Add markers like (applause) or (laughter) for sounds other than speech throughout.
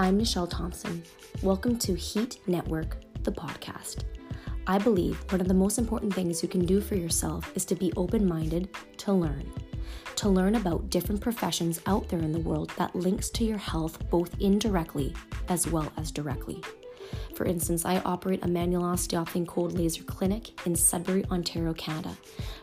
I'm Nichelle Thompson. Welcome to Heat Network, the podcast. I believe one of the most important things you can do for yourself is to be open minded to learn. To learn about different professions out there in the world that links to your health both indirectly as well as directly. For instance, I operate a manual osteopathy cold laser clinic in Sudbury, Ontario, Canada.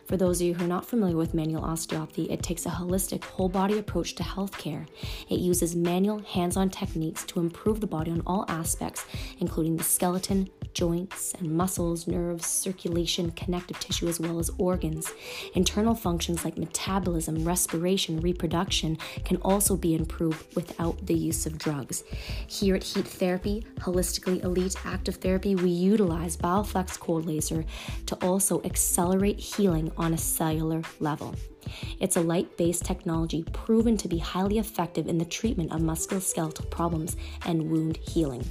For those of you who are not familiar with manual osteopathy, it takes a holistic, whole body approach to healthcare. It uses manual, hands on techniques to improve the body on all aspects, including the skeleton, joints and muscles, nerves, circulation, connective tissue, as well as organs. Internal functions like metabolism, respiration, reproduction can also be improved without the use of drugs. Here at Heat Therapy, Holistically Elite Active Therapy, we utilize Bioflex Cold Laser to also accelerate healing on a cellular level. It's a light based technology proven to be highly effective in the treatment of musculoskeletal problems and wound healing.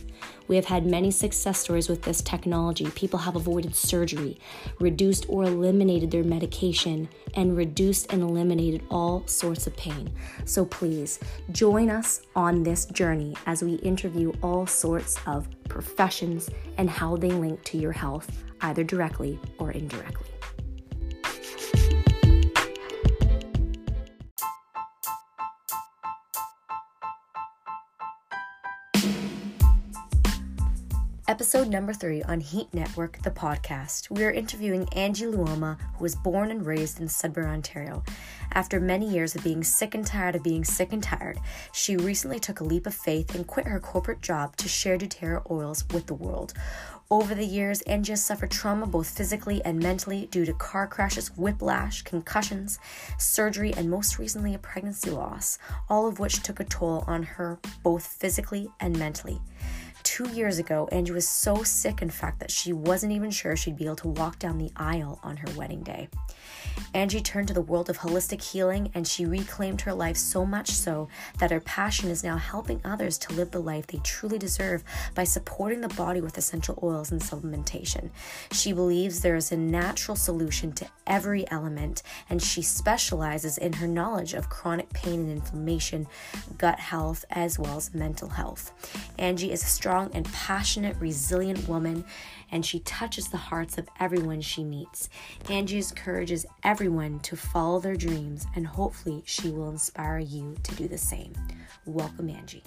We have had many success stories with this technology. People have avoided surgery, reduced or eliminated their medication, and reduced and eliminated all sorts of pain. So please join us on this journey as we interview all sorts of professions and how they link to your health, either directly or indirectly. Episode number three on Heat Network, the podcast. We are interviewing Angie Luoma, who was born and raised in Sudbury, Ontario. After many years of being sick and tired of being sick and tired, she recently took a leap of faith and quit her corporate job to share doTERRA oils with the world. Over the years, Angie has suffered trauma both physically and mentally due to car crashes, whiplash, concussions, surgery, and most recently a pregnancy loss, all of which took a toll on her both physically and mentally two years ago, Angie was so sick, in fact, that she wasn't even sure she'd be able to walk down the aisle on her wedding day. Angie turned to the world of holistic healing and she reclaimed her life so much so that her passion is now helping others to live the life they truly deserve by supporting the body with essential oils and supplementation. She believes there is a natural solution to every element and she specializes in her knowledge of chronic pain and inflammation, gut health, as well as mental health. Angie is a strong and passionate, resilient woman and she touches the hearts of everyone she meets. Angie encourages everyone to follow their dreams, and hopefully, she will inspire you to do the same. Welcome, Angie.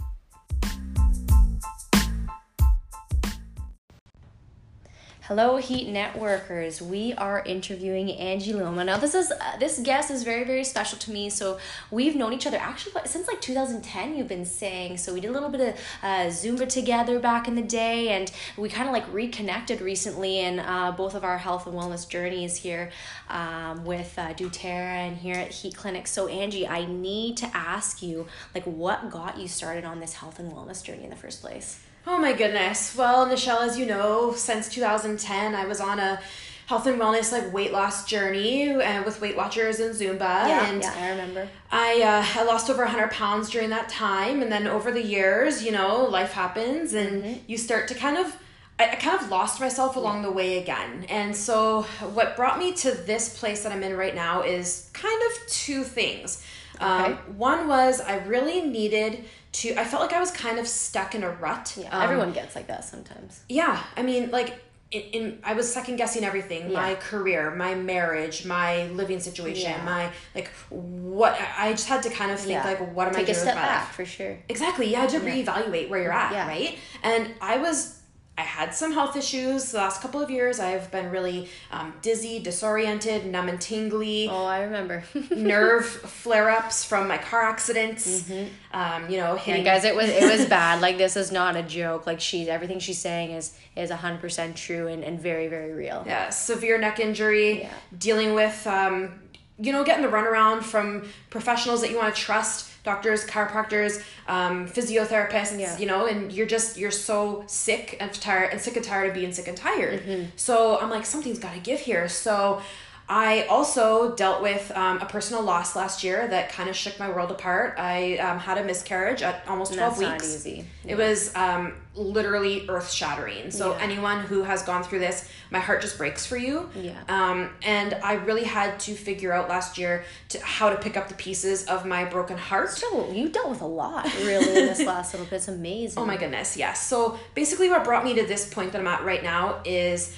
Hello, Heat Networkers. We are interviewing Angie Luoma. Now, this is uh, this guest is very very special to me. So we've known each other actually since like 2010. You've been saying so. We did a little bit of uh, Zumba together back in the day, and we kind of like reconnected recently in uh, both of our health and wellness journeys here um, with uh, doTERRA and here at Heat Clinic. So Angie, I need to ask you like what got you started on this health and wellness journey in the first place. Oh my goodness. Well, Nichelle, as you know, since 2010, I was on a health and wellness like weight loss journey and uh, with Weight Watchers and Zumba. Yeah, and yeah, I remember. I uh, I lost over 100 pounds during that time, and then over the years, you know, life happens, and mm-hmm. you start to kind of. I, kind of lost myself along yeah. the way again. And so, what brought me to this place that I'm in right now is kind of two things. Okay. Um, one was I really needed to I felt like I was kind of stuck in a rut. Yeah, um, everyone gets like that sometimes. Yeah, I mean, like in, in I was second guessing everything: yeah. my career, my marriage, my living situation, yeah. my like what I just had to kind of think yeah. like, what am Take I doing a step back life? for sure. Exactly, you had to reevaluate where you're at, right? And I was I had some health issues the last couple of years. I've been really um, dizzy, disoriented, numb and tingly. Oh, I remember. (laughs) nerve flare ups from my car accidents. Mm-hmm. Um, you know, hitting. Yeah, guys, it was it was (laughs) bad. Like this is not a joke. Like she's everything she's saying is is hundred percent true and, and very very real. Yeah, severe neck injury. Yeah. Dealing with um, you know, getting the runaround from professionals that you want to trust doctors, chiropractors, um, physiotherapists, yeah. you know, and you're just you're so sick and tired and sick and tired of being sick and tired. Mm-hmm. So I'm like, something's got to give here. So I also dealt with um, a personal loss last year that kind of shook my world apart. I um, had a miscarriage at almost And 12 that's not weeks. easy. It was um, literally earth shattering. So, Yeah. anyone who has gone through this, my heart just breaks for you. Yeah. Um, and I really had to figure out last year to, how to pick up the pieces of my broken heart. So you dealt with a lot (laughs) really in this last little bit. It's amazing. Oh my goodness, yes. So basically, what brought me to this point that I'm at right now is,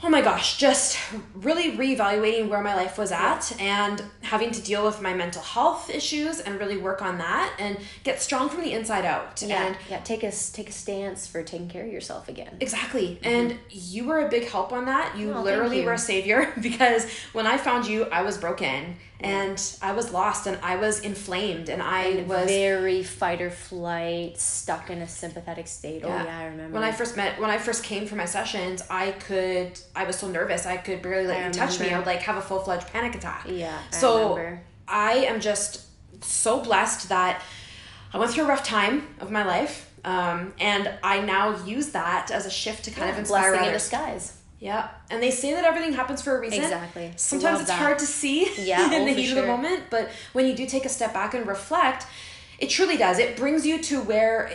oh my gosh, just really reevaluating where my life was at and having to deal with my mental health issues and really work on that and get strong from the inside out. Yeah, And yeah. Take a take a stance for taking care of yourself again. Exactly. And you were a big help on that. You Oh, literally you. were a savior (laughs) because when I found you, I was broken and I was lost and I was inflamed and I was very fight or flight, stuck in a sympathetic state. Oh yeah, I remember. When I first met, when I first came for my sessions, I could, I was so nervous, I could barely let I you touch me. I would like have a full fledged panic attack. Yeah, I So remember. I am just so blessed that I went through a rough time of my life. Um, and I now use that as a shift to kind of inspire blessing in disguise. Yeah, and they say that everything happens for a reason. Exactly. Sometimes Love it's that. hard to see (laughs) Yeah, in oh, the heat of the moment, but when you do take a step back and reflect, it truly does. It brings you to where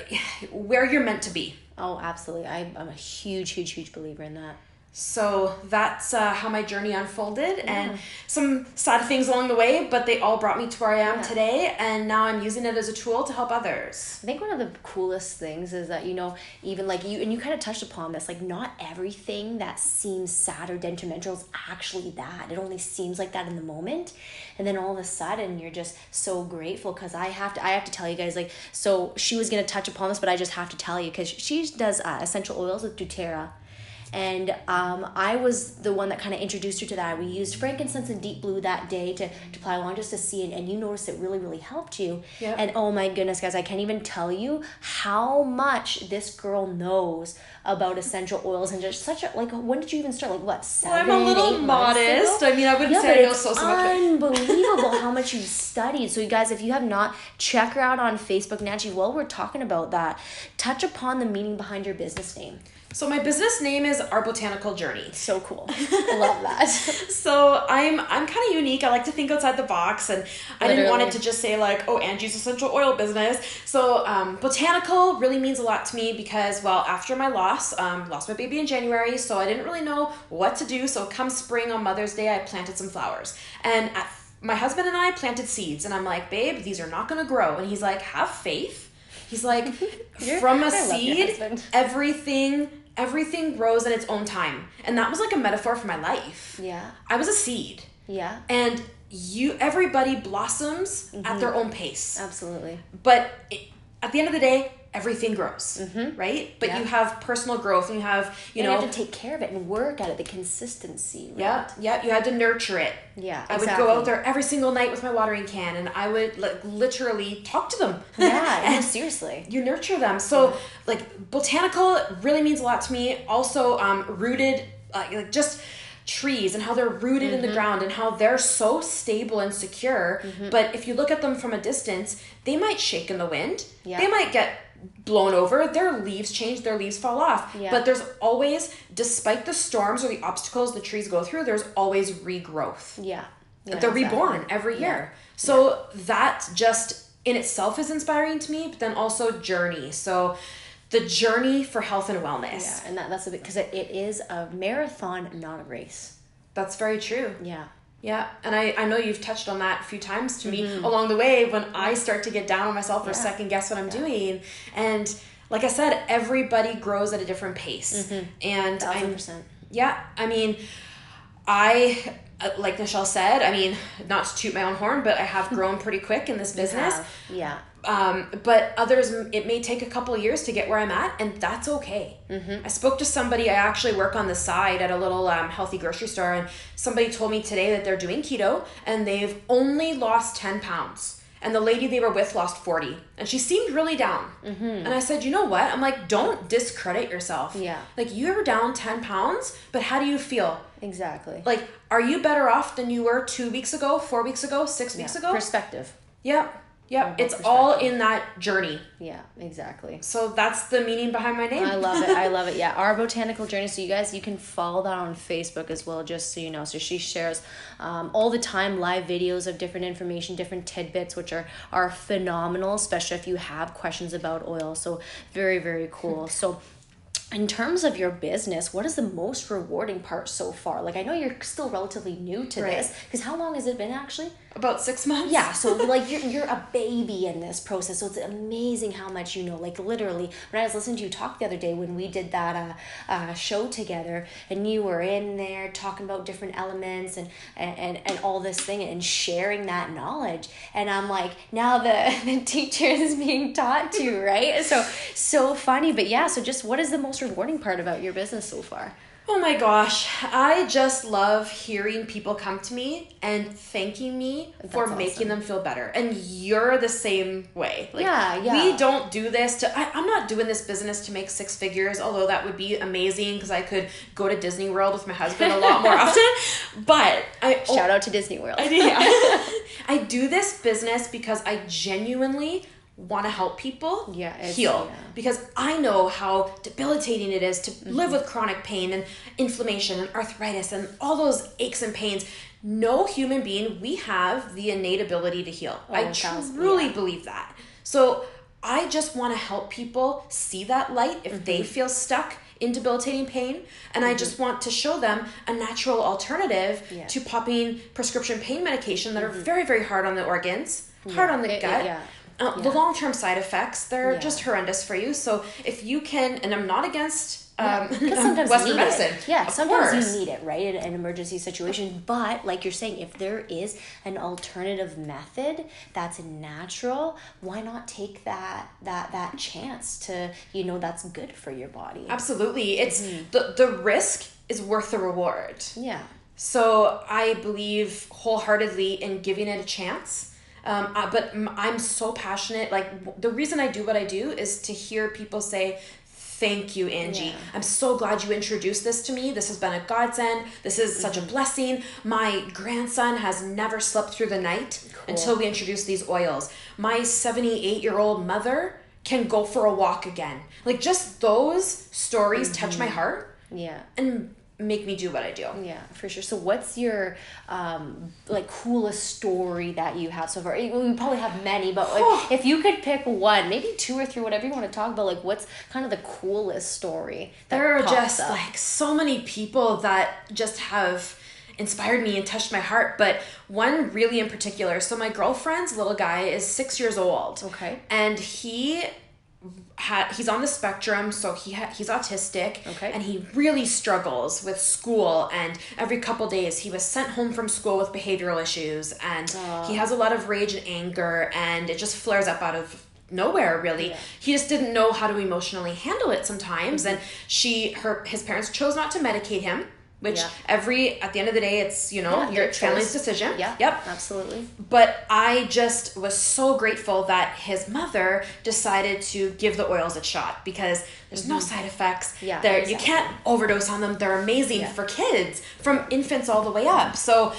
where you're meant to be. Oh, absolutely. I, I'm a huge, huge, huge believer in that. So that's uh, how my journey unfolded, and some sad things along the way, but they all brought me to where I am Yeah. today, and now I'm using it as a tool to help others. I think one of the coolest things is that you know even like you and you kind of touched upon this like not everything that seems sad or detrimental is actually that it only seems like that in the moment and then all of a sudden you're just so grateful because I have to I have to tell you guys like so she was gonna touch upon this but I just have to tell you because she does uh, essential oils with doTERRA and um, I was the one that kind of introduced her to that. We used frankincense and deep blue that day to, to apply along just to see it, and you noticed it really, really helped you. Yep. And oh my goodness, guys, I can't even tell you how much this girl knows about essential oils and just such a like. When did you even start? Like what? Well, I'm a little modest. I mean, I wouldn't Yeah, say I know so so much. unbelievable (laughs) how much you've studied. So, you guys, if you have not, check her out on Facebook, Nancy. While we're talking about that, touch upon the meaning behind your business name. So my business name is Our Botanical Journey. So cool. I (laughs) Love that. So I'm I'm kind of unique. I like to think outside the box, and I didn't want it to just say like, oh, Angie's essential oil business. So um, botanical really means a lot to me because well, after my loss, um, lost my baby in January, so I didn't really know what to do. So come spring on Mother's Day, I planted some flowers, and at, my husband and I planted seeds, and I'm like, babe, these are not gonna grow, and he's like, have faith. He's like, (laughs) from a I love your seed, everything everything grows in its own time, and that was like a metaphor for my life. Yeah. I was a seed. Yeah. And you everybody blossoms at mm-hmm. their own pace. Absolutely. But it, at the end of the day, everything grows, right? But Yeah. you have personal growth and you have, you You know, you have to take care of it and work at it, the consistency. Right? yeah, yeah, you had to nurture it. Yeah, I would go out there every single night with my watering can and I would like literally talk to them. Yeah, (laughs) and no, seriously. you nurture them. So like botanical really means a lot to me. Also, um, rooted like, like just trees and how they're rooted in Mm-hmm. the ground and how they're so stable and secure. But if you look at them from a distance, they might shake in the wind. Yeah. They might get blown over. Their leaves change. Their leaves fall off. Yeah. But there's always, despite the storms or the obstacles the trees go through, there's always regrowth Yeah. yeah they're exactly. reborn every year. So that just in itself is inspiring to me, but then also journey. So the journey for health and wellness. Yeah, and that, that's a bit because it, it is a marathon, not a race. That's very true. Yeah. Yeah. And I, I know you've touched on that a few times to me along the way when I start to get down on myself or Mm-hmm. Yeah. second guess what I'm doing. And like I said, everybody grows at a different pace. And Thousand I'm percent. Yeah, I mean, I uh, like Michelle said. I mean, not to toot my own horn, but I have (laughs) grown pretty quick in this business. Yeah. Um, but others, it may take a couple of years to get where I'm at, and that's okay. Mm-hmm. I spoke to somebody. I actually work on the side at a little um, healthy grocery store, and somebody told me today that they're doing keto and they've only lost ten pounds. And the lady they were with lost 40. And she seemed really down. Mm-hmm. And I said, you know what? I'm like, don't discredit yourself. Yeah. Like, you were down 10 pounds, but how do you feel? Exactly. Like, are you better off than you were two weeks ago, four weeks ago, six weeks Yeah. ago? Perspective. Yep. Yep, it's all in that journey. Yeah, exactly. So that's the meaning behind my name. I love it. I love it. Yeah, (laughs) our botanical journey. So you guys, you can follow that on Facebook as well, just so you know. So she shares um, all the time live videos of different information, different tidbits, which are are phenomenal, especially if you have questions about oil. So very very cool. (laughs) So in terms of your business, what is the most rewarding part so far? Like I know you're still relatively new to right. this because how long has it been actually? About six months. Yeah, so (laughs) like you're you're a baby in this process, so it's amazing how much you know. Like literally, when I was listening to you talk the other day when we did that uh, uh, show together, and you were in there talking about different elements and and and all this thing and sharing that knowledge, and I'm like, now the (laughs) the teacher is being taught to, right? So so funny, but yeah. So just what is the most rewarding part about your business so far? Oh my gosh, I just love hearing people come to me and thanking me That's for awesome. making them feel better. And you're the same way. Like, yeah, yeah. We don't do this to, I, am not doing this business to make six figures, although that would be amazing because I could go to Disney World with my husband a lot more (laughs) often. But I. Shout oh, out to Disney World. I, yeah. (laughs) I do this business because I genuinely want to help people yeah, heal yeah. because I know how debilitating it is to mm-hmm. live with chronic pain and inflammation and arthritis and all those aches and pains. No human being, we have the innate ability to heal. Oh, I truly yeah. believe that. So I just want to help people see that light if mm-hmm. they feel stuck in debilitating pain and mm-hmm. i just want to show them a natural alternative yeah. to popping prescription pain medication that are mm-hmm. very very hard on the organs hard on the gut. Uh, yeah. The long term side effects, they're yeah. just horrendous for you. So if you can, and I'm not against um, (laughs) yeah, sometimes Western medicine. It. Yeah, sometimes course. you need it, right, in an emergency situation. But like you're saying, if there is an alternative method that's natural, why not take that that that chance to you know that's good for your body? Absolutely, it's mm-hmm. the the risk is worth the reward. Yeah. So I believe wholeheartedly in giving it a chance um, but I'm so passionate. Like the reason I do what I do is to hear people say, Thank you, Angie. Yeah. I'm so glad you introduced this to me. This has been a godsend. This is mm-hmm. such a mm-hmm. blessing. My grandson has never slept through the night cool. until we introduced these oils. My 78 year old mother can go for a walk again. Like, just those stories mm-hmm. touch my heart. Yeah. And make me do what I do. Yeah, for sure. So what's your um like coolest story that you have so far? We probably have many, but like (sighs) if you could pick one, maybe two or three, whatever you want to talk about, like what's kind of the coolest story? there are just up? like so many people that just have inspired me and touched my heart but one really in particular so my girlfriend's little guy is six years old okay and he had he's on the spectrum so he ha- he's autistic okay and he really struggles with school and every couple days he was sent home from school with behavioral issues and uh. he has a lot of rage and anger and it just flares up out of nowhere really yeah. he just didn't know how to emotionally handle it sometimes mm-hmm. and she her his parents chose not to medicate him which yeah. every at the end of the day it's you know yeah, your family's decision yeah yep absolutely but i just was so grateful that his mother decided to give the oils a shot because there's mm-hmm. no side effects yeah there exactly. you can't overdose on them they're amazing yeah. for kids from infants all the way up so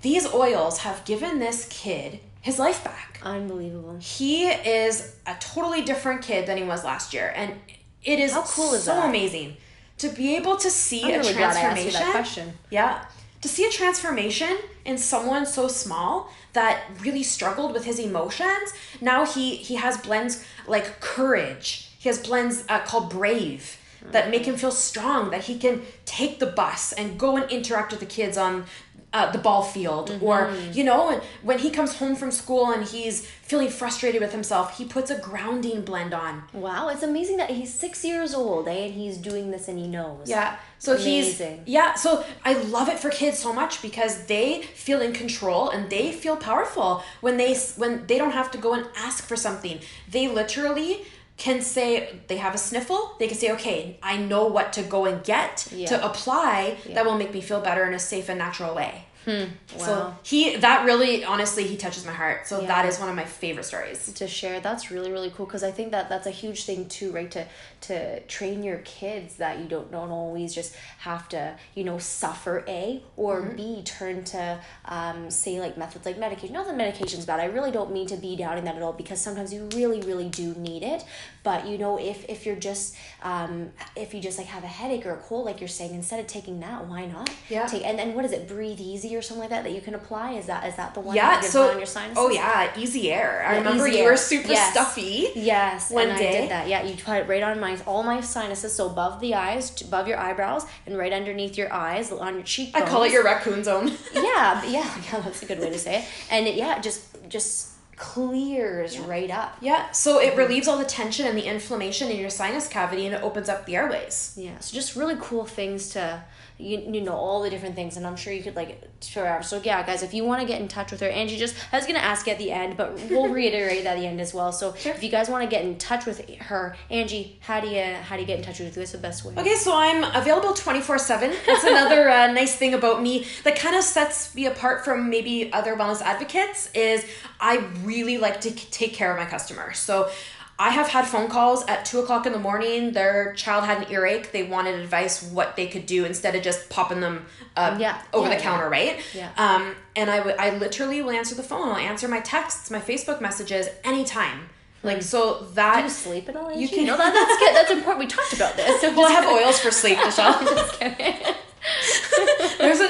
these oils have given this kid his life back unbelievable he is a totally different kid than he was last year and it is how cool is so that? amazing to be able to see I'm a really transformation. Yeah. To see a transformation in someone so small that really struggled with his emotions. Now he he has blends like courage. He has blends uh, called brave that make him feel strong that he can take the bus and go and interact with the kids on uh, the ball field mm-hmm. or you know when he comes home from school and he's feeling frustrated with himself he puts a grounding blend on wow it's amazing that he's six years old eh, and he's doing this and he knows yeah so amazing. he's yeah so i love it for kids so much because they feel in control and they feel powerful when they when they don't have to go and ask for something they literally can say they have a sniffle, they can say, okay, I know what to go and get yeah. to apply yeah. that will make me feel better in a safe and natural way. Hmm. Wow. So he that really honestly he touches my heart. So Yeah. that is one of my favorite stories. to share that's really really cool because i think that that's a huge thing too right to to train your kids that you don't don't always just have to you know suffer a or b turn to um, say like methods like medication not that medication's bad i really don't mean to be doubting that at all because sometimes you really really do need it but you know if if you're just um, if you just like have a headache or a cold like you're saying instead of taking that why not Yeah. take and then what is it breathe easy or something like that that you can apply is that is that the one Yeah, that you so on your sinuses oh yeah, easy air. I Yeah, remember you air. were super Yes. stuffy. Yes, one and I day. did that. Yeah, you put it right on my all my sinuses, so above the eyes, above your eyebrows, and right underneath your eyes, on your cheekbones. I call it your raccoon zone. (laughs) yeah, (laughs) yeah, (laughs) yeah. That's a good way to say it. And it, yeah, it just just clears right up. Yeah, so it mm-hmm. relieves all the tension and the inflammation in your sinus cavity and it opens up the airways. Yeah, so just really cool things to you, you know all the different things and i'm sure you could like forever. So yeah guys if you want to get in touch with her angie just i was gonna ask you at the end but we'll (laughs) reiterate that at the end as well. So if you guys want to get in touch with her angie how do you how do you get in touch with her what's the best way? Okay, so I'm available 24 7. That's (laughs) another uh, nice thing about me that kind of sets me apart from maybe other wellness advocates is I really like to take care of my customers. So I have had phone calls at 2 o'clock in the morning. Their child had an earache. They wanted advice what they could do instead of just popping them uh, Yeah, over yeah, the counter, right? Yeah. Um, and I would- I literally will answer the phone. I'll answer my texts, my Facebook messages anytime. Like, so that. do you sleep at all You can- no, that, that's good that's important we talked about this so (laughs) Well, I have (laughs) oils for sleep, Michelle. (laughs) just kidding.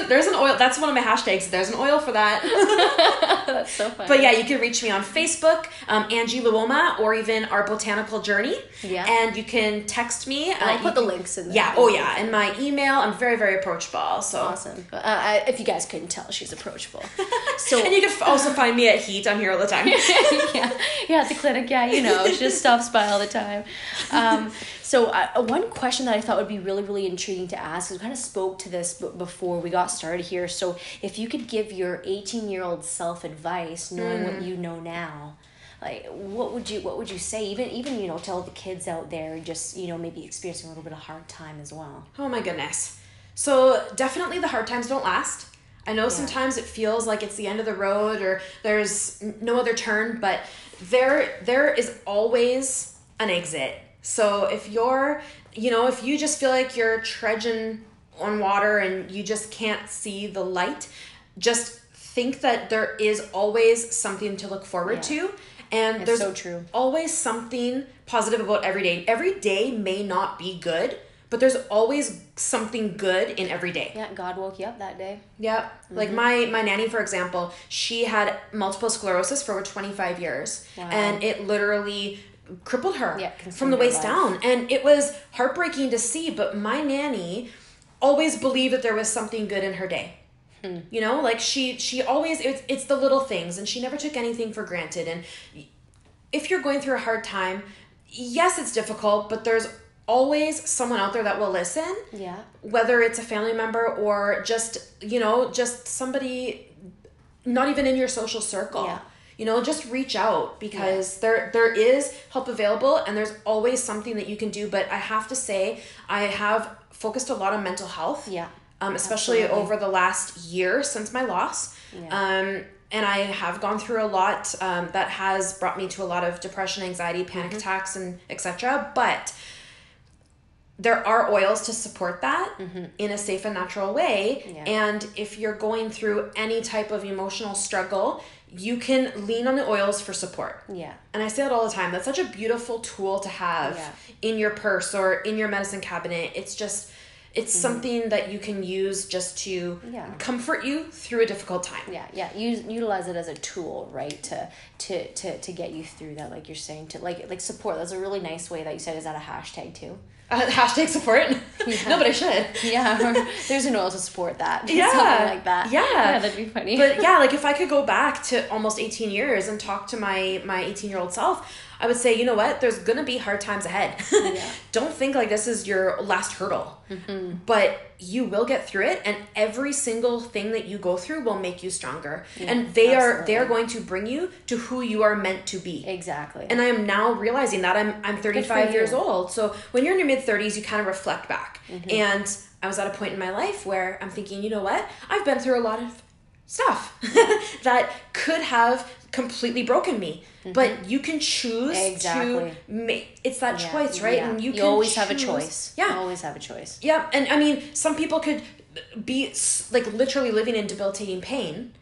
There's a there's an oil. That's one of my hashtags. There's an oil for that. (laughs) that's so funny But yeah, you can reach me on Facebook, um, Angie Luoma, or even our botanical journey. Yeah. And you can text me. Uh, I'll put the can- links in there. Yeah. Oh yeah. And my email. I'm very very approachable. So. awesome uh, I, if you guys couldn't tell she's approachable (laughs) so And you can also find me at Heat. I'm here all the time. (laughs) yeah, yeah, at the clinic. Yeah, you know, she just stops by all the time. Um, so uh, one question that I thought would be really, really intriguing to ask, we kind of spoke to this b- before we got started here. So if you could give your eighteen year old self advice, knowing what you know now. Like what would you what would you say even even you know tell the kids out there just you know maybe experiencing a little bit of hard time as well Oh my goodness. So definitely the hard times don't last. I know sometimes it feels like it's the end of the road or there's no other turn, but there there is always an exit. So if you're, you know, if you just feel like you're trudging on water and you just can't see the light, just think that there is always something to look forward Yeah. to and It's there's so true. always something positive about every day. Every day may not be good, but there's always something good in every day. yeah God woke you up that day Yep. Mm-hmm. Like my my nanny for example, she had multiple sclerosis for over 25 years Wow. and it literally crippled her Yeah, from the waist down and it was heartbreaking to see, but my nanny always believed that there was something good in her day. Hmm. You know, like she she always it's it's the little things and she never took anything for granted and if you're going through a hard time, yes, it's difficult, but there's always someone out there that will listen yeah whether it's a family member or just you know just somebody not even in your social circle Yeah. You know just reach out because there there is help available and there's always something that you can do but i have to say i have focused a lot on mental health Yeah, um, especially absolutely. over the last year since my loss Yeah. um, and i have gone through a lot um, that has brought me to a lot of depression anxiety panic Mm-hmm. attacks and etc but there are oils to support that in a safe and natural way. Mm-hmm. Yeah. And if you're going through any type of emotional struggle, you can lean on the oils for support. yeah And I say that all the time. That's such a beautiful tool to have Yeah. in your purse or in your medicine cabinet. It's just it's something that you can use just to Mm-hmm. Yeah. comfort you through a difficult time. yeah yeah use utilize it as a tool right to to to to get you through that like you're saying to like like support that's a really nice way that you said is that a hashtag too Uh, (laughs) hashtag support. no, but I should. yeah (laughs) there's an oil to support that (laughs) Yeah. something like that Yeah. yeah that'd be funny but yeah like if i could go back to almost 18 years and talk to my my 18 year old self i would say you know what there's gonna be hard times ahead (laughs) don't think like this is your last hurdle Mm-hmm. but you will get through it and every single thing that you go through will make you stronger and they are they are going to bring you to who you are meant to be exactly and I am now realizing that I'm I'm 35 years old. So when you're in your mid 30s, you kind of reflect back. Mm-hmm. And I was at a point in my life where I'm thinking, you know what? I've been through a lot of stuff (laughs) that could have completely broken me. But you can choose Mm-hmm. Exactly. to make it's that Yeah, choice, right? yeah. And you, you can always have a choice. Yeah. You always have a choice. Yeah, and I mean, some people could be like literally living in debilitating pain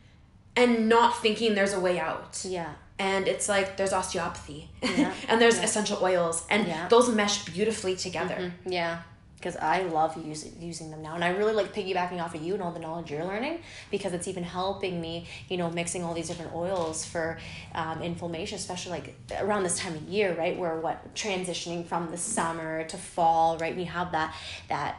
and not thinking there's a way out. Yeah. And it's like there's osteopathy Yeah, (laughs) and there's essential oils and those mesh beautifully together. Yeah, because I love using using them now, and I really like piggybacking off of you and all the knowledge you're learning because it's even helping me, you know, mixing all these different oils for um, inflammation, especially like around this time of year, right? Where what transitioning from the summer to fall, right? And you have that that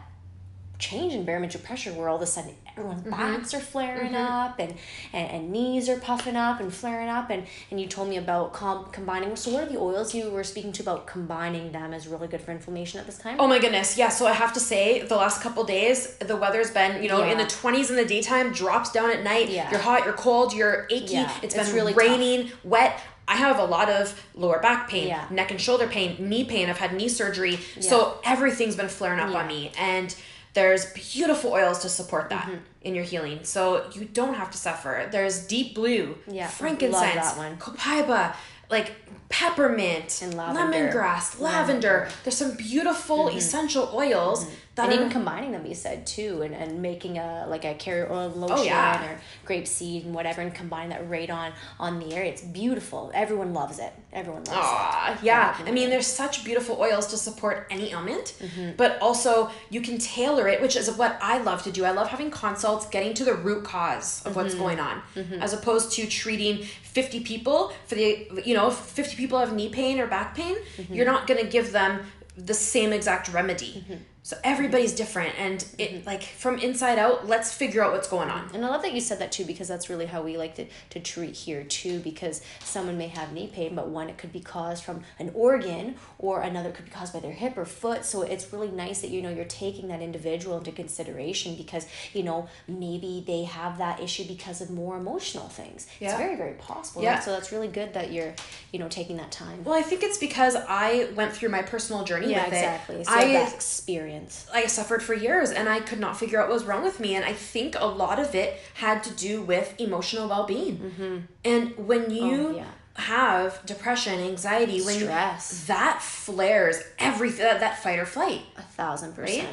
change in barometric pressure where all of a sudden everyone's mm-hmm. backs are flaring mm-hmm. up and, and and knees are puffing up and flaring up and and you told me about com- combining so what are the oils you were speaking to about combining them is really good for inflammation at this time Oh my goodness, yeah. So I have to say, the last couple days, the weather's been, you know, in the 20s in the daytime, drops down at night. Yeah. You're hot, you're cold, you're achy. Yeah, it's it's been really raining, wet. I have a lot of lower back pain, Yeah. neck and shoulder pain, knee pain. I've had knee surgery. So everything's been flaring up on me. And there's beautiful oils to support that Mm-hmm. in your healing. So you don't have to suffer. There's deep blue, Yeah, frankincense, love that one. copaiba, like peppermint, And lavender. lemongrass, lavender. Lavender. There's some beautiful essential oils that and are even combining them you said too and, and making a like a carrier oil oh, lotion Oh, yeah. or grape seed and whatever and combine that right on on the area. It's beautiful. Everyone loves it. Everyone loves Aw, it yeah. I mean, there's such beautiful oils to support any ailment, mm-hmm. but also you can tailor it, which is what I love to do. I love having consults, getting to the root cause of what's mm-hmm. going on, mm-hmm. as opposed to treating 50 people for the, you know, if 50 people have knee pain or back pain, you're not going to give them the same exact remedy. So everybody's different, and it mm-hmm. like from inside out. Let's figure out what's going on. And I love that you said that too because that's really how we like to, to treat here too because someone may have knee pain, but one, it could be caused from an organ or another could be caused by their hip or foot. So it's really nice that, you know, you're taking that individual into consideration because, you know, maybe they have that issue because of more emotional things. yeah. It's very, very possible. Yeah. right? So that's really good that you're, you know, taking that time. Well, I think it's because I went through my personal journey yeah, with exactly. it. So I that experience. I suffered for years and I could not figure out what was wrong with me. And I think a lot of it had to do with emotional well being. And when you Mm-hmm. Oh, yeah. have depression, anxiety, when Stress. that flares everything, that, that fight or flight. A thousand percent.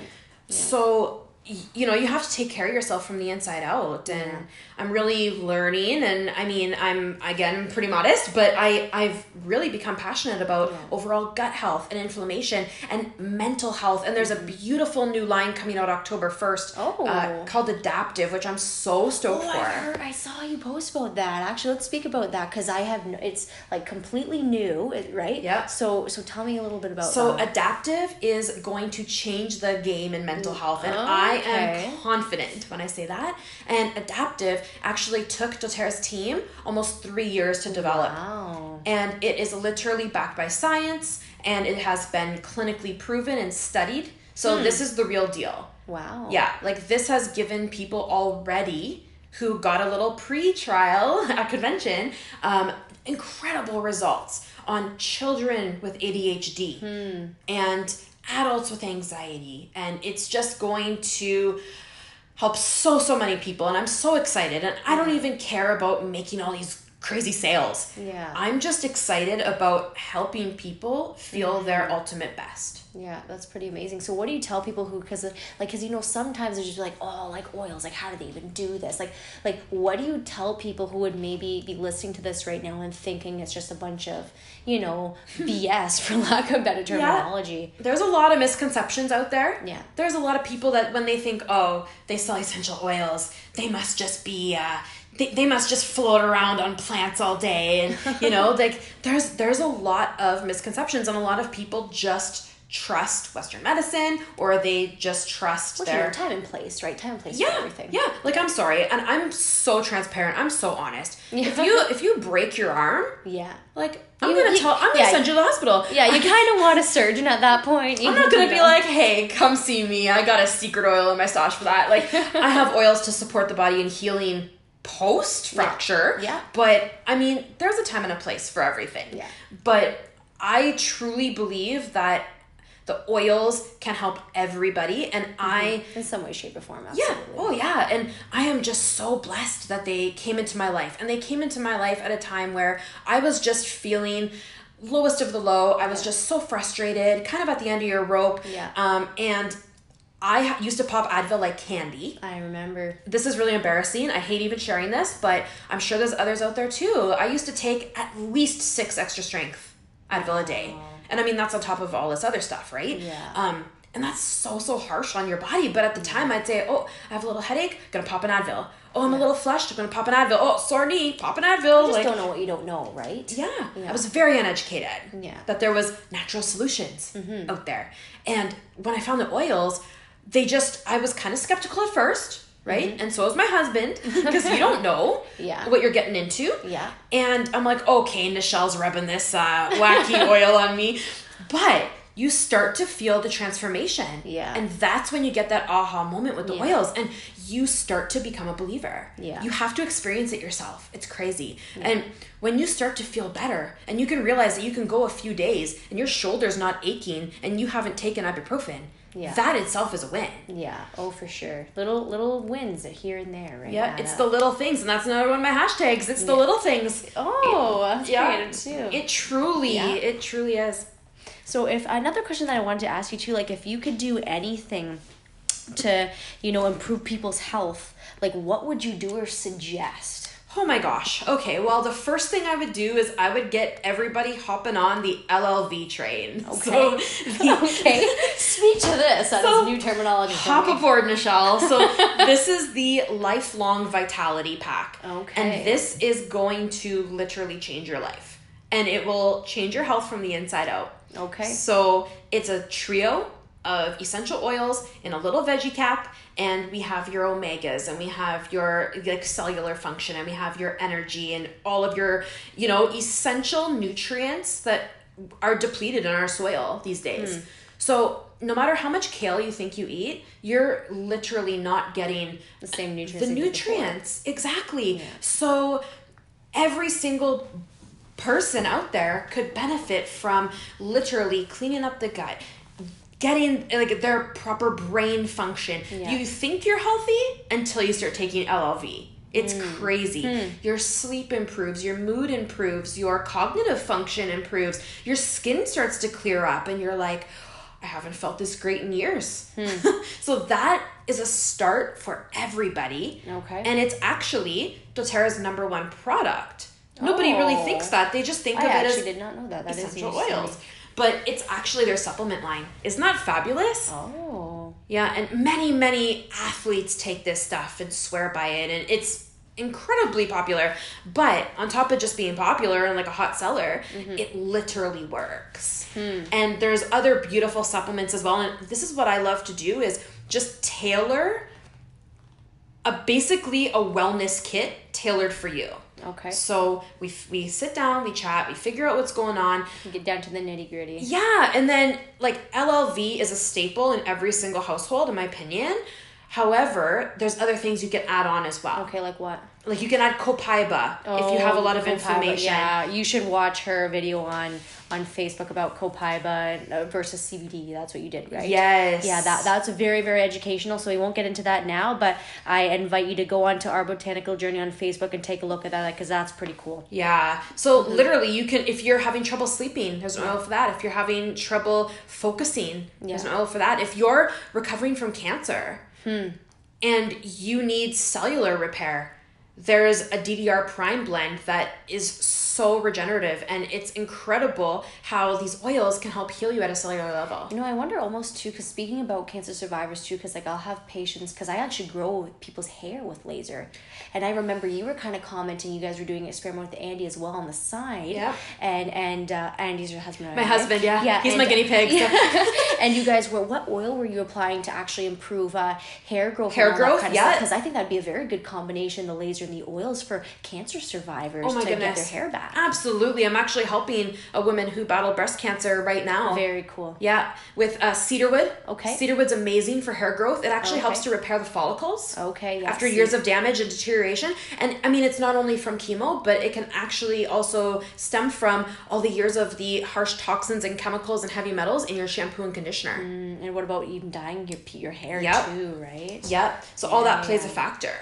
So, y- you know, you have to take care of yourself from the inside out. And Yeah. I'm really learning. And I mean, I'm, again, pretty modest, but I, I've really become passionate about Yeah. overall gut health and inflammation and mental health. And there's a beautiful new line coming out October 1st Oh. uh, called Adaptiv, which I'm so stoked Oh, for. I heard. I saw you post about that. Actually, let's speak about that because I have. No, it's like completely new, right? Yeah. So, so tell me a little bit about So that. adaptiv is going to change the game in mental health, and I Okay. am confident when I say that. And adaptiv actually took DoTerra's team almost three years to develop, Wow. and it is literally backed by science, and it has been clinically proven and studied. So Hmm. this is the real deal. Wow. Yeah, like this has given people already who got a little pre-trial (laughs) at convention um, incredible results on children with ADHD and adults with anxiety, and it's just going to help so so many people and i'm so excited and i don't mm-hmm. even care about making all these crazy sales Yeah. i'm just excited about helping people feel their ultimate best Yeah, that's pretty amazing. So, what do you tell people who, because like, because you know, sometimes they're just like, oh, like oils, like how do they even do this? Like, like what do you tell people who would maybe be listening to this right now and thinking it's just a bunch of, you know, (laughs) BS for lack of better terminology? there's a lot of misconceptions out there. Yeah. There's a lot of people that when they think, oh, they sell essential oils, they must just be, uh, they, they must just float around on plants all day. And, you know, (laughs) like there's, there's a lot of misconceptions and a lot of people just trust Western medicine or they just trust you their time and place, right? Time and place for yeah, everything. yeah. Like I'm sorry, and I'm so transparent. I'm so honest. If you if you break your arm, Yeah. like I'm You- gonna you- tell, I'm gonna send you to the hospital. Yeah, you kind of want a surgeon at that point. You I'm not gonna be know. like, hey, come see me. I got a secret oil in my stash for that. Like, (laughs) I have oils to support the body in healing post fracture. Yeah. But I mean, there's a time and a place for everything. Yeah. But I truly believe that the oils can help everybody and i in some way, shape, or form. yeah oh yeah and i am just so blessed that they came into my life and they came into my life at a time where i was just feeling lowest of the low i was just so frustrated kind of at the end of your rope Yeah. um and i used to pop advil like candy I remember. this is really embarrassing. I hate even sharing this, but I'm sure there's others out there too. I used to take at least six extra strength Advil a day. And I mean, that's on top of all this other stuff, right? Yeah. Um, and that's so, so harsh on your body. But at the time, I'd say, oh, I have a little headache, gonna pop an Advil. Oh, I'm a little flushed, I'm gonna pop an Advil. Oh, sore knee, pop an Advil. Just like, don't know what you don't know, right? yeah, Yeah. I was very uneducated. Yeah. Mm-hmm. That there was natural solutions out there. And when I found the oils, they just I was kind of skeptical at first, right? And so was my husband (laughs) because you don't know Mm-hmm. Yeah. what you're getting into. Yeah. And I'm like, okay, Nichelle's rubbing this uh, wacky (laughs) oil on me. But you start to feel the transformation. Yeah. And that's when you get that aha moment with the Yeah. oils and you start to become a believer. Yeah. You have to experience it yourself. It's crazy. And when you start to feel better and you can realize that you can go a few days and your shoulder's not aching and you haven't taken ibuprofen, Yeah. that itself is a win. Yeah. Oh, for sure. Little little wins here and there, right? Yeah, it's up. the little things, and that's another one of my hashtags. It's the little things. Oh, that's Yeah. It truly, Yeah. it truly is. So if another question that I wanted to ask you too, like if you could do anything to, you know, improve people's health, like what would you do or suggest? Oh my gosh. Okay, well, the first thing I would do is I would get everybody hopping on the LLV train. (laughs) Okay. So the, (laughs) Okay. Speak to this. That is So, new terminology. Hop aboard, Michelle. So (laughs) this is the lifelong vitality pack. Okay. And this is going to literally change your life. And it will change your health from the inside out. Okay. So it's a trio of essential oils in a little veggie cap, and we have your omegas, and we have your like cellular function, and we have your energy, and all of your you know essential nutrients that are depleted in our soil these days. Hmm. So no matter how much kale you think you eat, you're literally not getting The same nutrients. the that you get before. nutrients exactly so every single person out there could benefit from literally cleaning up the gut getting like their proper brain function. Yeah. you think you're healthy until you start taking llv it's hmm. crazy. Hmm. Your sleep improves your mood improves your cognitive function improves. Your skin starts to clear up and you're like i haven't felt this great in years. Hmm. (laughs) So that is a start for everybody. Okay. and it's actually doterra's number one product. Nobody really Oh. thinks that. They just think I of it as did not know that. That is essential news to me. oils but it's actually their supplement line isn't that fabulous Oh. yeah, and many, many athletes take this stuff and swear by it, and it's incredibly popular. But on top of just being popular and like a hot seller, mm-hmm. it literally works. Hmm. And there's other beautiful supplements as well. And this is what I love to do is just tailor a basically a wellness kit tailored for you. Okay. So we we sit down, we chat, we figure out what's going on, Get down to the nitty gritty. yeah, and then like LLV is a staple in every single household, in my opinion. However, there's other things you can add on as well. Okay, like what? Like you can add copaiba if you have a oh, lot of Oh, Copaiba, inflammation. Yeah, you should watch her video on on Facebook about copaiba versus CBD. That's what you did, right? Yes. Yeah, that that's very very educational. So we won't get into that now, but I invite you to go onto our botanical journey on Facebook and take a look at that because that's pretty cool. Yeah. So literally, you can if you're having trouble sleeping, there's an oil for that. If you're having trouble focusing, there's an Yeah. oil for that. If you're recovering from cancer Hmm. and you need cellular repair, there's a DDR prime blend that is so regenerative and it's incredible how these oils can help heal you at a cellular level. You know, I wonder almost too, because speaking about cancer survivors too, because like I'll have patients, because I actually grow people's hair with laser. And I remember you were kind of commenting, you guys were doing an experiment with Andy as well on the side. Yeah. And, and uh, Andy's your husband. My right? husband, yeah. Yeah. He's and- my guinea pig. so- (laughs) and you guys were, what oil were you applying to actually improve uh, hair growth? Hair growth, yeah. Because I think that'd be a very good combination, the laser and the oils for cancer survivors Oh to get their hair back. Absolutely. I'm actually helping a woman who battled breast cancer right now. Very cool. Yeah, with uh, cedarwood. Okay. Cedarwood's amazing for hair growth. It actually Okay. helps to repair the follicles. Okay, yeah, After years of damage and deterioration, and I mean, it's not only from chemo, but it can actually also stem from all the years of the harsh toxins and chemicals and heavy metals in your shampoo and conditioner. Mm, And what about even dyeing your your hair Yep. too, right? Yep. So all that plays yeah. a factor.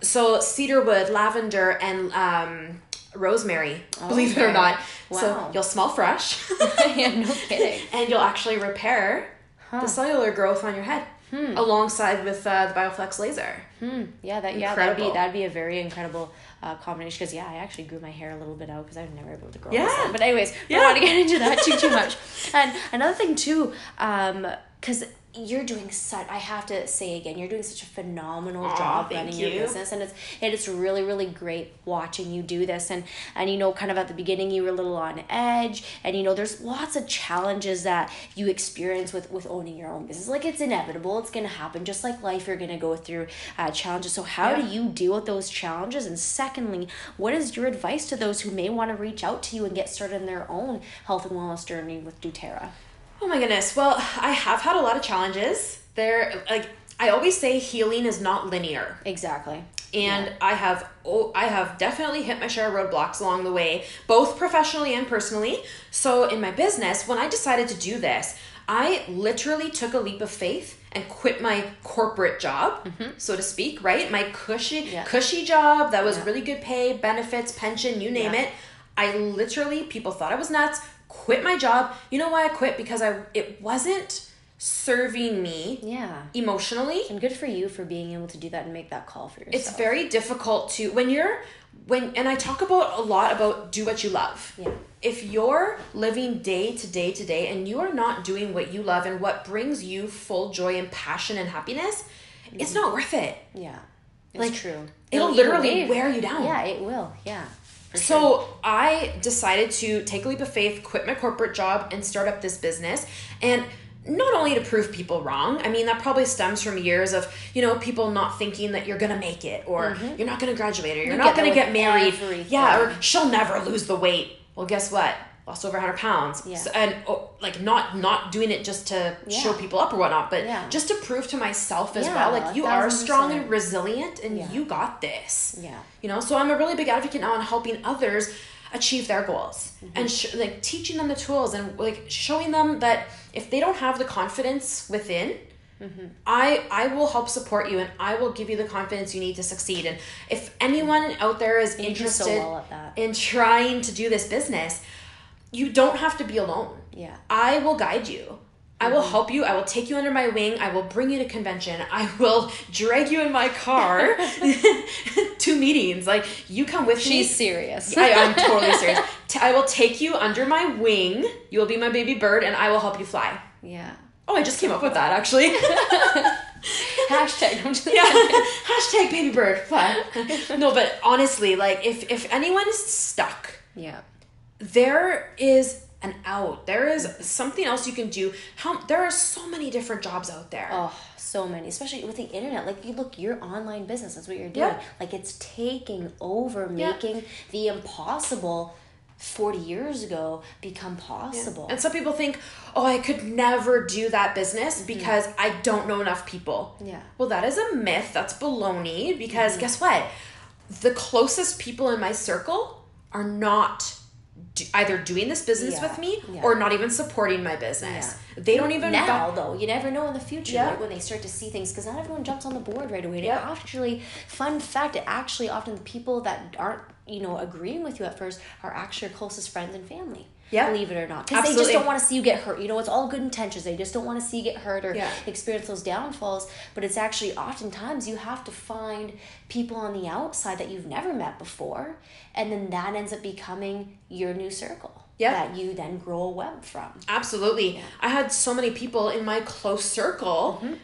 So cedarwood, lavender, and um, rosemary. Believe it or not. Wow. So you'll smell fresh. (laughs) (laughs) yeah, no kidding. and you'll actually repair the cellular growth on your head alongside with uh, the bioflex laser Hmm. Yeah, that yeah, that'd be that'd be a very incredible uh, combination. Because yeah, I actually grew my hair a little bit out because I was never able to grow. Yeah. But anyways, we Yeah. don't want to get into that too too (laughs) much. And another thing too, because you're doing such. I have to say again, you're doing such a phenomenal Aw, job running your business, and it's and it is really really great watching you do this. And and you know, kind of at the beginning, you were a little on edge, and you know, there's lots of challenges that you experience with with owning your own business. Like it's inevitable, it's gonna happen. Just like life, you're gonna go through uh, challenges. So how do you deal with those challenges? And secondly, what is your advice to those who may want to reach out to you and get started in their own health and wellness journey with doTERRA? Oh my goodness well i have had a lot of challenges there like i always say healing is not linear Exactly. and I have oh, I have definitely hit my share of roadblocks along the way, both professionally and personally. So in my business, when I decided to do this, I literally took a leap of faith and quit my corporate job, so to speak, right? My cushy Mm-hmm. Yeah. cushy job that was Yeah. really good pay, benefits, pension, you name Yeah. it. I literally people thought I was nuts, quit my job. You know why I quit? Because I it wasn't serving me Yeah. emotionally And good for you for being able to do that and make that call for yourself. it's very difficult to when you're when and I talk about a lot about do what you love. Yeah. If you're living day to day to day and you are not doing what you love and what brings you full joy and passion and happiness, it's mm-hmm. not worth it. yeah. It's Like, true. it'll eat literally wear you down. Yeah, it will. Yeah. Sure. So I decided to take a leap of faith, quit my corporate job, and start up this business. And not only to prove people wrong, I mean, that probably stems from years of, you know, people not thinking that you're going to make it or you're not going to graduate or you're You not going to get married. everything. Yeah, or she'll never lose the weight. Well, guess what? Lost over 100 pounds. Yeah. So, and oh, like not not doing it just to show people up or whatnot, but Yeah. just to prove to myself as Yeah, well, like you are strong and resilient and Yeah. you got this Yeah. you know so i'm a really big advocate now on helping others achieve their goals Mm-hmm. and sh- like teaching them the tools and like showing them that if they don't have the confidence within Mm-hmm. I I will help support you and I will give you the confidence you need to succeed. And if anyone out there is do so interested well in trying to do this business, you don't have to be alone. Yeah. I will guide you. I will Mm-hmm. help you. I will take you under my wing. I will bring you to convention. I will drag you in my car (laughs) (laughs) to meetings. Like you come with me. She's serious. I, I'm totally (laughs) serious. I will take you under my wing. You will be my baby bird, and I will help you fly. yeah. Oh, I just came up with that actually. Hashtag. I'm just yeah. Hashtag baby bird fly. no, but honestly, like if if anyone is stuck, Yeah. There is an out. There is something else you can do. How there are so many different jobs out there. Oh, so many, especially with the internet. Like, you look, your online business. That's what you're doing. Yeah. Like, it's taking over, Yeah. making the impossible. 40 years ago become possible Yeah. And some people think, oh, I could never do that business because I don't know enough people. Mm-hmm. Yeah. Mm-hmm. Well, that is a myth. That's baloney because guess what? The closest people in my circle are not do, either doing this business Yeah. with me Yeah. or not even supporting my business. They don't even now bu- though you never know in the future Yeah. right, when they start to see things because not everyone jumps on the board right away Yeah. actually fun fact it actually often the people that aren't you know agreeing with you at first are actually your closest friends and family Yeah. believe it or not because they just don't want to see you get hurt you know it's all good intentions they just don't want to see you get hurt or Yeah. experience those downfalls but it's actually oftentimes you have to find people on the outside that you've never met before and then that ends up becoming your new circle Yeah. that you then grow a web from Absolutely. I had so many people in my close circle mm-hmm.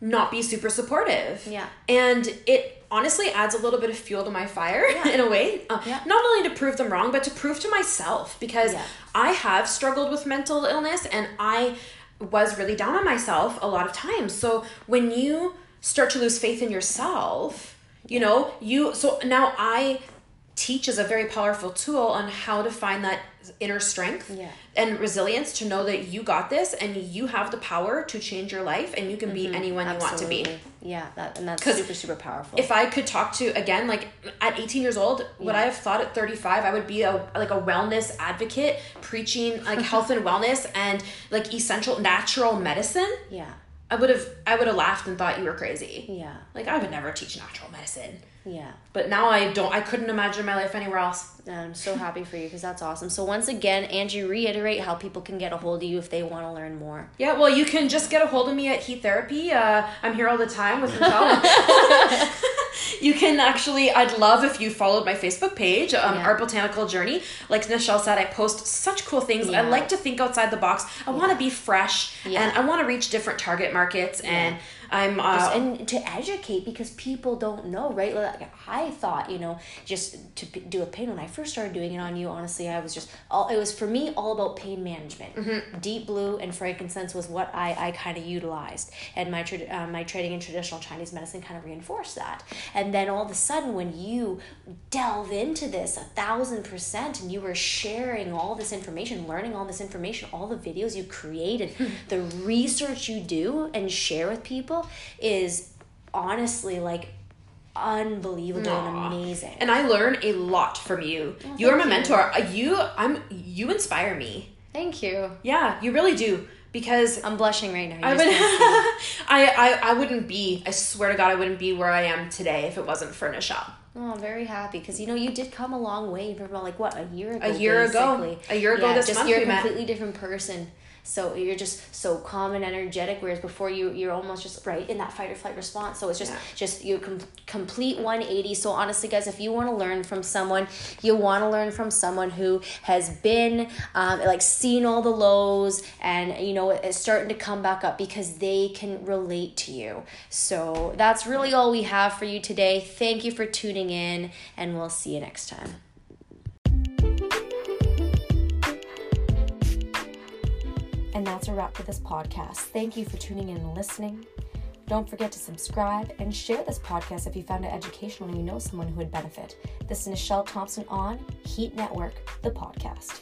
Not be super supportive. Yeah. And it honestly adds a little bit of fuel to my fire (laughs) in a way. Uh, Yeah. Not only to prove them wrong, but to prove to myself because Yeah. I have struggled with mental illness and I was really down on myself a lot of times. So when you start to lose faith in yourself, You know, you so now I teach is a very powerful tool on how to find that inner strength Yeah. and resilience to know that you got this and you have the power to change your life and you can be mm-hmm. anyone you want to be. Yeah, that and that's super super powerful. If I could talk to again, like at 18 years old, would I have thought at 35 I would be a like a wellness advocate preaching like health and wellness and like essential natural medicine? yeah, I would have I would have laughed and thought you were crazy. yeah, Like I would never teach natural medicine. yeah. But now I don't I couldn't imagine my life anywhere else. And I'm so happy for you because that's awesome. So once again, Angie, reiterate how people can get a hold of you if they want to learn more. Yeah, well, you can just get a hold of me at Heat Therapy. Uh, I'm here all the time with Michelle. (laughs) you can actually, I'd love if you followed my Facebook page, um, Yeah. Our Botanical Journey. Like Nichelle said, I post such cool things. I like to think outside the box. I want to be fresh Yeah. and I want to reach different target markets. And I'm, uh, Just- and to educate because people don't know, right? Like I thought, you know, just to p- do a pain. When I first started doing it on you, honestly, I was just all. It was for me all about pain management. Mm-hmm. Deep blue and frankincense was what I I kind of utilized, and my trad- uh, my training in traditional Chinese medicine kind of reinforced that. And then all of a sudden, when you delve into this a thousand percent, and you were sharing all this information, learning all this information, all the videos you created, the research you do and share with people is honestly like unbelievable Aw. and amazing. and I learn a lot from you. you are my you. mentor. Uh, You, I'm, you inspire me. Thank you. Yeah, you really do. Because I'm blushing right now. You I would. (laughs) I, I, I wouldn't be. I swear to God, I wouldn't be where I am today if it wasn't for Nichelle. Oh, I'm very happy because you know you did come a long way from like what a year ago. A year ago. A year ago Yeah, this just month you're a met. completely different person. So you're just so calm and energetic, whereas before you you're almost just right in that fight or flight response. So it's just Yeah. just you com- complete 180. So honestly, guys, if you want to learn from someone, you want to learn from someone who has been um, like seen all the lows and you know it's starting to come back up because they can relate to you. So that's really all we have for you today. Thank you for tuning in, and we'll see you next time. And that's a wrap for this podcast. Thank you for tuning in and listening. Don't forget to subscribe and share this podcast if you found it educational and you know someone who would benefit. This is Michelle Thompson on Heat Network, the podcast.